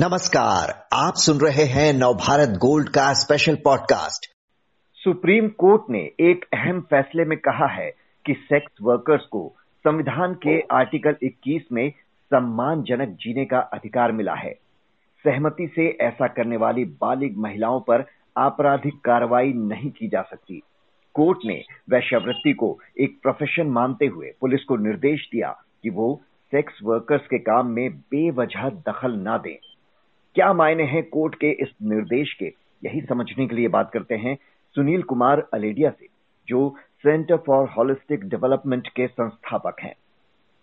नमस्कार, आप सुन रहे हैं नवभारत गोल्ड का स्पेशल पॉडकास्ट सुप्रीम कोर्ट ने एक अहम फैसले में कहा है कि सेक्स वर्कर्स को संविधान के आर्टिकल 21 में सम्मानजनक जीने का अधिकार मिला है। सहमति से ऐसा करने वाली बालिग महिलाओं पर आपराधिक कार्रवाई नहीं की जा सकती। कोर्ट ने वैश्यवृत्ति को एक प्रोफेशन मानते हुए पुलिस को निर्देश दिया कि वो सेक्स वर्कर्स के काम में बेवजह दखल ना दें। क्या मायने हैं कोर्ट के इस निर्देश के? यही समझने के लिए बात करते हैं सुनील कुमार अलेडिया से जो सेंटर फॉर हॉलिस्टिक डेवलपमेंट के संस्थापक हैं।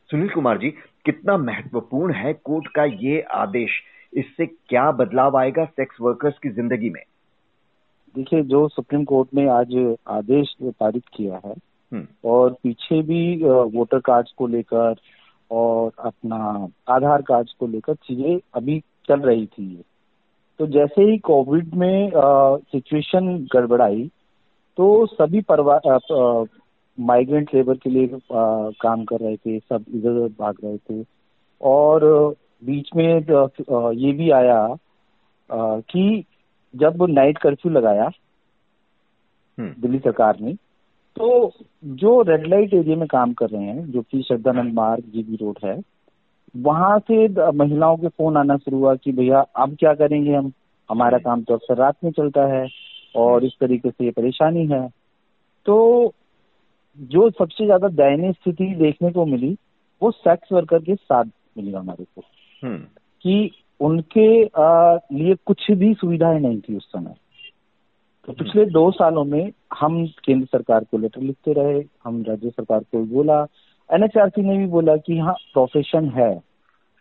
सुनील कुमार जी कितना महत्वपूर्ण है कोर्ट का ये आदेश? इससे क्या बदलाव आएगा सेक्स वर्कर्स की ज़िंदगी में? देखिए जो सुप्रीम कोर्ट ने आज आदेश पारित किया है हम्म। और पीछे भी वोटर कार्ड्स को लेकर और अपना आधार कार्ड्स को लेकर चीज़ें अभी चल रही थी तो जैसे ही कोविड में सिचुएशन गड़बड़ाई तो सभी परिवार माइग्रेंट लेबर के लिए आ, काम कर रहे थे सब इधर उधर भाग रहे थे और बीच में आ, ये भी आया आ, कि जब नाइट कर्फ्यू लगाया हम्म। दिल्ली सरकार ने तो जो रेड लाइट एरिया में काम कर रहे हैं जो कि श्रद्धानंद मार्ग जीबी रोड है वहाँ से महिलाओं के फ़ोन आना शुरू हुआ कि भैया अब क्या करेंगे हम हमारा काम तो अक्सर रात में चलता है और इस तरीके से ये परेशानी है तो जो सबसे ज़्यादा दयनीय स्थिति देखने को मिली वो सेक्स वर्कर के साथ मिली हमारे को हम्म। कि उनके लिए कुछ भी सुविधाएँ नहीं थी उस समय तो हम्म। पिछले दो सालों में हम केंद्र सरकार को लेटर लिखते रहे हम राज्य सरकार को बोला एनएचआरसी ने भी बोला कि हाँ प्रोफेशन है।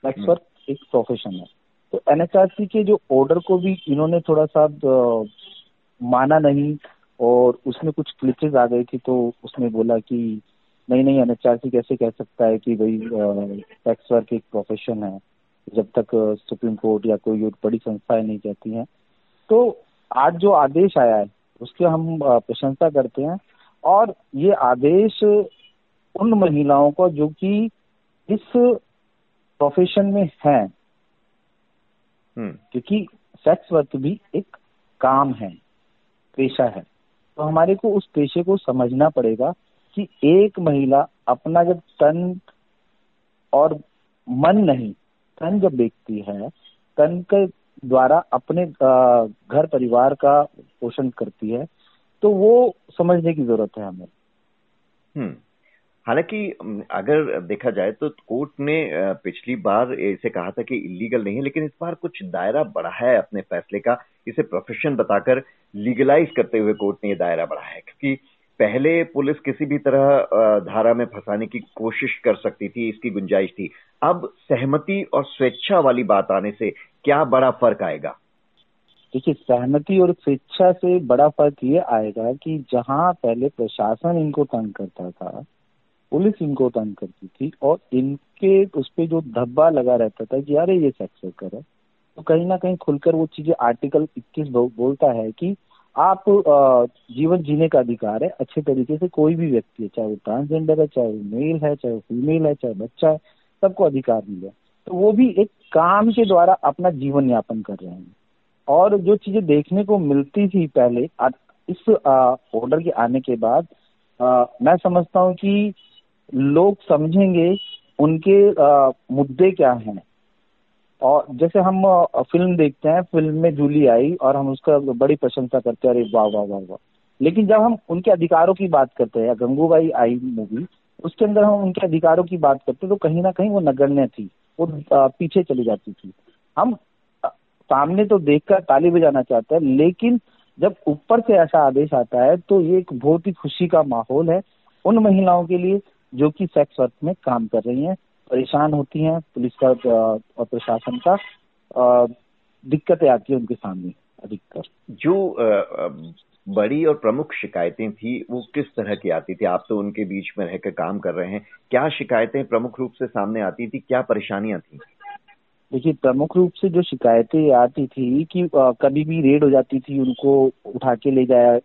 Flex work hmm. एक प्रोफेशन है। तो एनएचआरसी के जो ऑर्डर को भी इन्होंने थोड़ा सा माना नहीं और उसमें कुछ क्लिचेज आ गई थी तो उसने बोला कि नहीं नहीं एनएचआरसी कैसे कह सकता है कि भाई फ्लेक्स वर्क एक प्रोफेशन है। जब तक सुप्रीम कोर्ट या कोई और बड़ी संस्थाएँ नहीं कहती हैं। तो आज जो आदेश आया है उसकी हम प्रशंसा करते हैं। और ये आदेश उन महिलाओं को जो कि इस प्रोफेशन में है। हम्म। क्योंकि सेक्स वर्क भी एक काम है पेशा है। तो हमारे को उस पेशे को समझना पड़ेगा कि एक महिला अपना जब तन और मन नहीं तन जब देखती है तन के द्वारा अपने घर परिवार का पोषण करती है तो वो समझने की ज़रूरत है हमें। हम्म। हालाँकि अगर देखा जाए तो कोर्ट ने पिछली बार इसे कहा था कि इलीगल नहीं है, लेकिन इस बार कुछ दायरा बढ़ा है अपने फैसले का। इसे प्रोफेशन बताकर लीगलाइज करते हुए कोर्ट ने यह दायरा बढ़ाया है, क्योंकि पहले पुलिस किसी भी तरह धारा में फंसाने की कोशिश कर सकती थी, इसकी गुंजाइश थी। अब सहमति और स्वेच्छा वाली बात आने से क्या बड़ा फ़र्क आएगा? देखिए, सहमति और स्वेच्छा से बड़ा फ़र्क ये आएगा कि जहाँ पहले प्रशासन इनको तंग करता था पुलिस इनको तंग करती थी और इनके उस पर जो धब्बा लगा रहता था कि अरे ये सेक्स वर्कर है तो कहीं ना कहीं खुलकर वो चीज़ें आर्टिकल 21 बोलता है कि आप जीवन जीने का अधिकार है अच्छे तरीके से कोई भी व्यक्ति है चाहे वो ट्रांसजेंडर है चाहे वो मेल है चाहे वो फीमेल है चाहे बच्चा है सबको अधिकार मिले। तो वो भी एक काम के द्वारा अपना जीवन यापन कर रहे हैं। और जो चीज़ें देखने को मिलती थी पहले इस ऑर्डर के आने के बाद आ, मैं समझता हूँ कि लोग समझेंगे उनके आ, मुद्दे क्या हैं। और जैसे हम फ़िल्म देखते हैं फ़िल्म में जूली आई और हम उसका बड़ी प्रशंसा करते हैं अरे वाह वाह वाह वाह। लेकिन जब हम उनके अधिकारों की बात करते हैं गंगूबाई आई मूवी उसके अंदर हम उनके अधिकारों की बात करते तो कहीं ना कहीं वो नगण्य थी वो पीछे चली जाती थी। हम सामने तो देखकर ताली बजाना चाहते हैं लेकिन जब ऊपर से ऐसा आदेश आता है तो ये एक बहुत ही खुशी का माहौल है। उन महिलाओं के लिए जो कि सेक्स वर्क में काम कर रही हैं परेशान होती हैं पुलिस का और प्रशासन का दिक्कतें आती है उनके सामने अधिकतर। जो बड़ी और प्रमुख शिकायतें थी वो किस तरह की आती थी? आप तो उनके बीच में रहकर काम कर रहे हैं। क्या शिकायतें प्रमुख रूप से सामने आती थी? क्या परेशानियाँ थी? देखिए प्रमुख रूप से जो शिकायतें आती थी कि कभी भी रेड हो जाती थी उनको उठा के ले जाया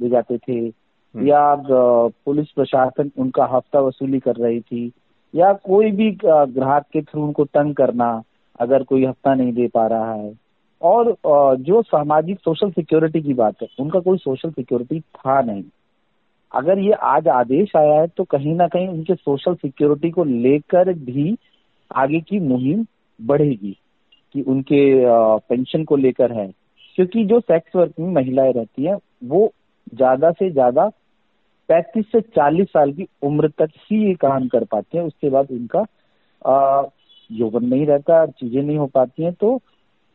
ले जाते थे। या पुलिस प्रशासन उनका हफ़्ता वसूली कर रही थी, या कोई भी ग्राहक के थ्रू उनको तंग करना, अगर कोई हफ़्ता नहीं दे पा रहा है। और जो सामाजिक सोशल सिक्योरिटी की बात है, उनका कोई सोशल सिक्योरिटी था नहीं। अगर ये आज आदेश आया है तो कहीं ना कहीं उनके सोशल सिक्योरिटी को लेकर भी आगे की मुहिम बढ़ेगी, कि उनके पेंशन को लेकर है। क्योंकि जो सेक्स वर्क में महिलाएँ रहती हैं, वो ज़्यादा से ज़्यादा पैंतीस से चालीस साल की उम्र तक ही ये काम कर पाते हैं। उसके बाद उनका यौवन नहीं रहता, चीज़ें नहीं हो पाती हैं तो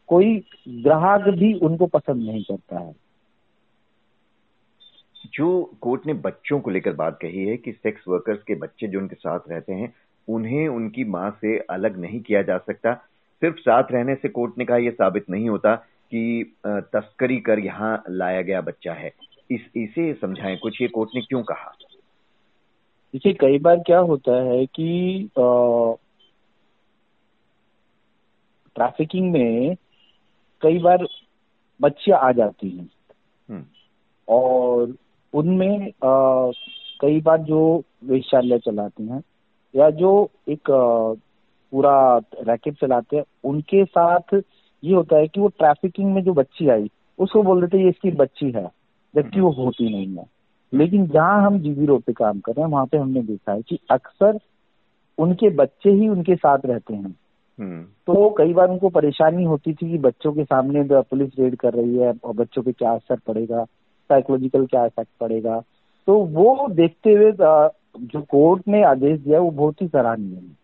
कोई ग्राहक भी उनको पसंद नहीं करता है। जो कोर्ट ने बच्चों को लेकर बात कही है कि सेक्स वर्कर्स के बच्चे जो उनके साथ रहते हैं, उन्हें उनकी माँ से अलग नहीं किया जा सकता। सिर्फ़ साथ रहने से कोर्ट ने कहा, यह साबित नहीं होता कि तस्करी कर यहाँ लाया गया बच्चा है। इस इसे समझाएँ कुछ ये कोर्ट ने क्यों कहा? देखिए कई बार क्या होता है कि ट्रैफिकिंग में कई बार बच्चियाँ आ जाती हैं। हम्म। और उनमें कई बार जो वेश्यालय चलाते हैं या जो एक आ, पूरा रैकेट चलाते हैं उनके साथ ये होता है कि वो ट्रैफिकिंग में जो बच्ची आई उसको बोल देते ये इसकी बच्ची है। जबकि वो होती नहीं है। लेकिन जहाँ हम जीबी रोड पे काम कर रहे हैं वहाँ पे हमने देखा है कि अक्सर उनके बच्चे ही उनके साथ रहते हैं। हम्म। तो कई बार उनको परेशानी होती थी कि बच्चों के सामने पुलिस रेड कर रही है और बच्चों पे क्या असर पड़ेगा साइकोलॉजिकल क्या इफ़ेक्ट पड़ेगा। तो वो देखते हुए जो कोर्ट ने आदेश दिया वो बहुत ही सराहनीय है।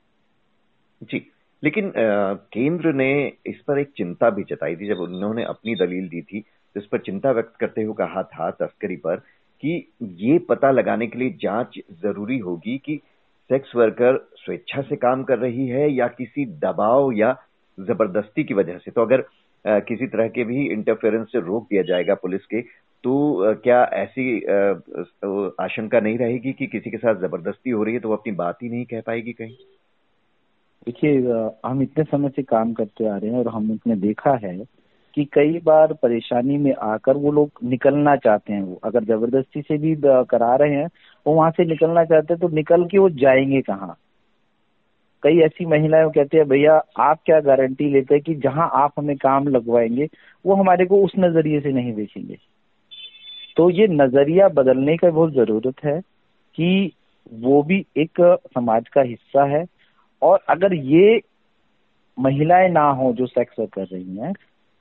जी। लेकिन आ, केंद्र ने इस पर एक चिंता भी जताई थी जब उन्होंने अपनी दलील दी थी। इस पर चिंता व्यक्त करते हुए कहा था तस्करी पर कि ये पता लगाने के लिए जाँच ज़रूरी होगी कि सेक्स वर्कर स्वेच्छा से काम कर रही है या किसी दबाव या ज़बरदस्ती की वजह से। तो अगर आ, किसी तरह के भी इंटरफेरेंस से रोक दिया जाएगा पुलिस के तो क्या ऐसी आशंका नहीं रहेगी कि कि किसी के साथ ज़बरदस्ती हो रही है तो वो अपनी बात ही नहीं कह पाएगी कहीं? देखिए हम इतने समय से काम करते आ रहे हैं और हम हमने देखा है कि कई बार परेशानी में आकर वो लोग निकलना चाहते हैं वो। अगर ज़बरदस्ती से भी करा रहे हैं, वो वहाँ से निकलना चाहते हैं तो निकल के वो जाएँगे कहाँ? कई ऐसी महिलाएँ कहती है, भैया, आप क्या गारंटी लेते हैं कि जहाँ आप हमें काम लगवाएँगे, वो हमारे को उस नज़रिए से नहीं देखेंगे? तो ये नज़रिया बदलने का बहुत ज़रूरत है कि वो भी एक समाज का हिस्सा है। और अगर ये महिलाएँ ना हो जो सेक्स वर्क कर रही हैं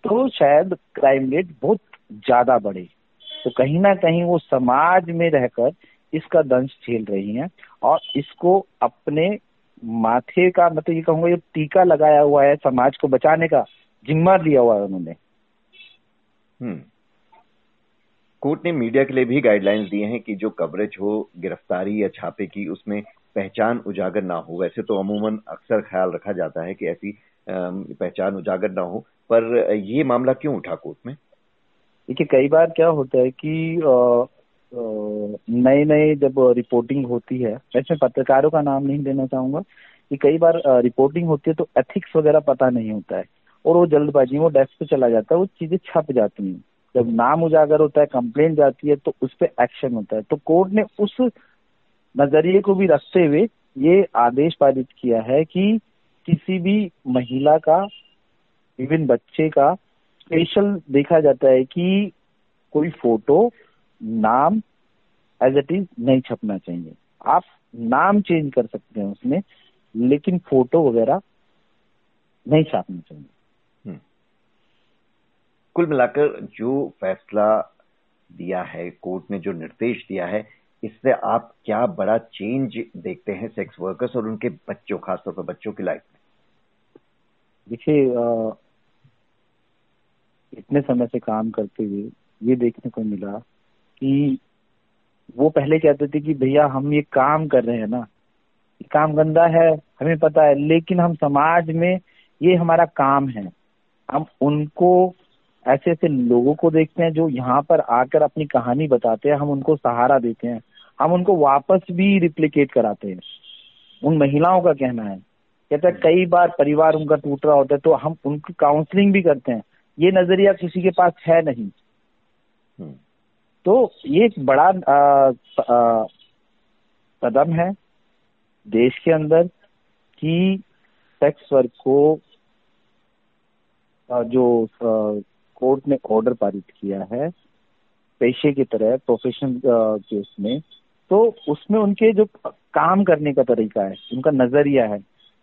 तो शायद क्राइम रेट बहुत ज़्यादा बढ़े। तो कहीं ना कहीं वो समाज में रहकर इसका दंश झेल रही हैं और इसको अपने माथे का मतलब ये कहूँगा, ये टीका लगाया हुआ है समाज को बचाने का, जिम्मा लिया हुआ है उन्होंने। हम्म। कोर्ट ने मीडिया के लिए भी गाइडलाइंस दिए हैं कि जो कवरेज हो, गिरफ्तारी या छापे की, उसमें पहचान उजागर ना हो। वैसे तो अमूमन अक्सर ख्याल रखा जाता है कि ऐसी पहचान उजागर ना हो। पर, ये मामला क्यों उठा कोर्ट में? देखिए, कई बार क्या होता है कि नए नए जब रिपोर्टिंग होती है वैसे पत्रकारों का नाम नहीं देना चाहूँगा कि कई बार रिपोर्टिंग होती है तो एथिक्स वगैरह पता नहीं होता है और वो जल्दबाजी वो डेस्क पे चला जाता है, वो चीज़ें छप जाती हैं। जब नाम उजागर होता है कंप्लेन जाती है तो उस पर एक्शन होता है। तो कोर्ट ने उस नज़रिए को भी रखते हुए ये आदेश पारित किया है कि किसी भी महिला का इवन बच्चे का स्पेशल देखा जाता है कि कोई फ़ोटो नाम एज इट इज़ नहीं छपना चाहिए। आप नाम चेंज कर सकते हैं उसमें, लेकिन फ़ोटो वगैरह नहीं छापना चाहिए। हम्म। कुल मिलाकर जो फैसला दिया है, कोर्ट ने जो निर्देश दिया है, इससे आप क्या बड़ा चेंज देखते हैं सेक्स वर्कर्स और उनके बच्चों, खासतौर पर बच्चों की लाइफ में? देखिए इतने समय से काम करते हुए ये देखने को मिला कि वो पहले कहते थे कि भैया हम ये काम कर रहे हैं ना। ये काम गंदा है, हमें पता है, लेकिन हम समाज में ये हमारा काम है। हम उनको, ऐसे ऐसे लोगों को देखते हैं जो यहाँ पर आकर अपनी कहानी बताते हैं, हम उनको सहारा देते हैं। हम उनको वापस भी रिप्लीकेट कराते हैं। उन महिलाओं का कहना है। कहते हैं कई बार परिवार उनका टूट रहा होता है तो हम उनकी काउंसलिंग भी करते हैं ये नज़रिया किसी के पास है नहीं हम्म। तो ये एक बड़ा कदम है देश के अंदर कि सेक्स वर्क को जो कोर्ट ने ऑर्डर पारित किया है पेशे की तरह प्रोफेशन के उसमें तो उसमें उनके जो काम करने का तरीका है उनका नज़रिया है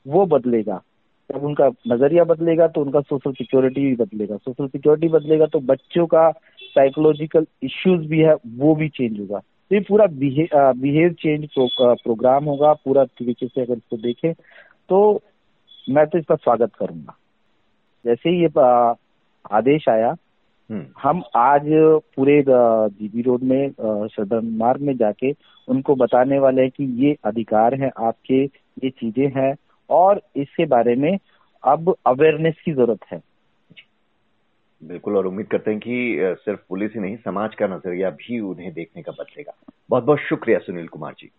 वो बदलेगा। जब उनका नज़रिया बदलेगा तो उनका सोशल सिक्योरिटी भी बदलेगा। सोशल सिक्योरिटी बदलेगा तो बच्चों का साइकोलॉजिकल इश्यूज़ भी है वो भी चेंज होगा। तो ये पूरा बिहेव चेंज प्रो, प्रोग्राम होगा पूरा तरीके से अगर इसको देखें तो मैं तो इसका स्वागत करूँगा। जैसे ही ये आदेश आया हम्म। हम आज पूरे जीबी रोड में सदन मार्ग में जाके उनको बताने वाले हैं कि ये अधिकार है आपके ये चीज़ें हैं और इसके बारे में अब अवेयरनेस की ज़रूरत है। बिल्कुल, और उम्मीद करते हैं कि सिर्फ़ पुलिस ही नहीं, समाज का नज़रिया भी उन्हें देखने का बदलेगा। बहुत बहुत शुक्रिया सुनील कुमार जी।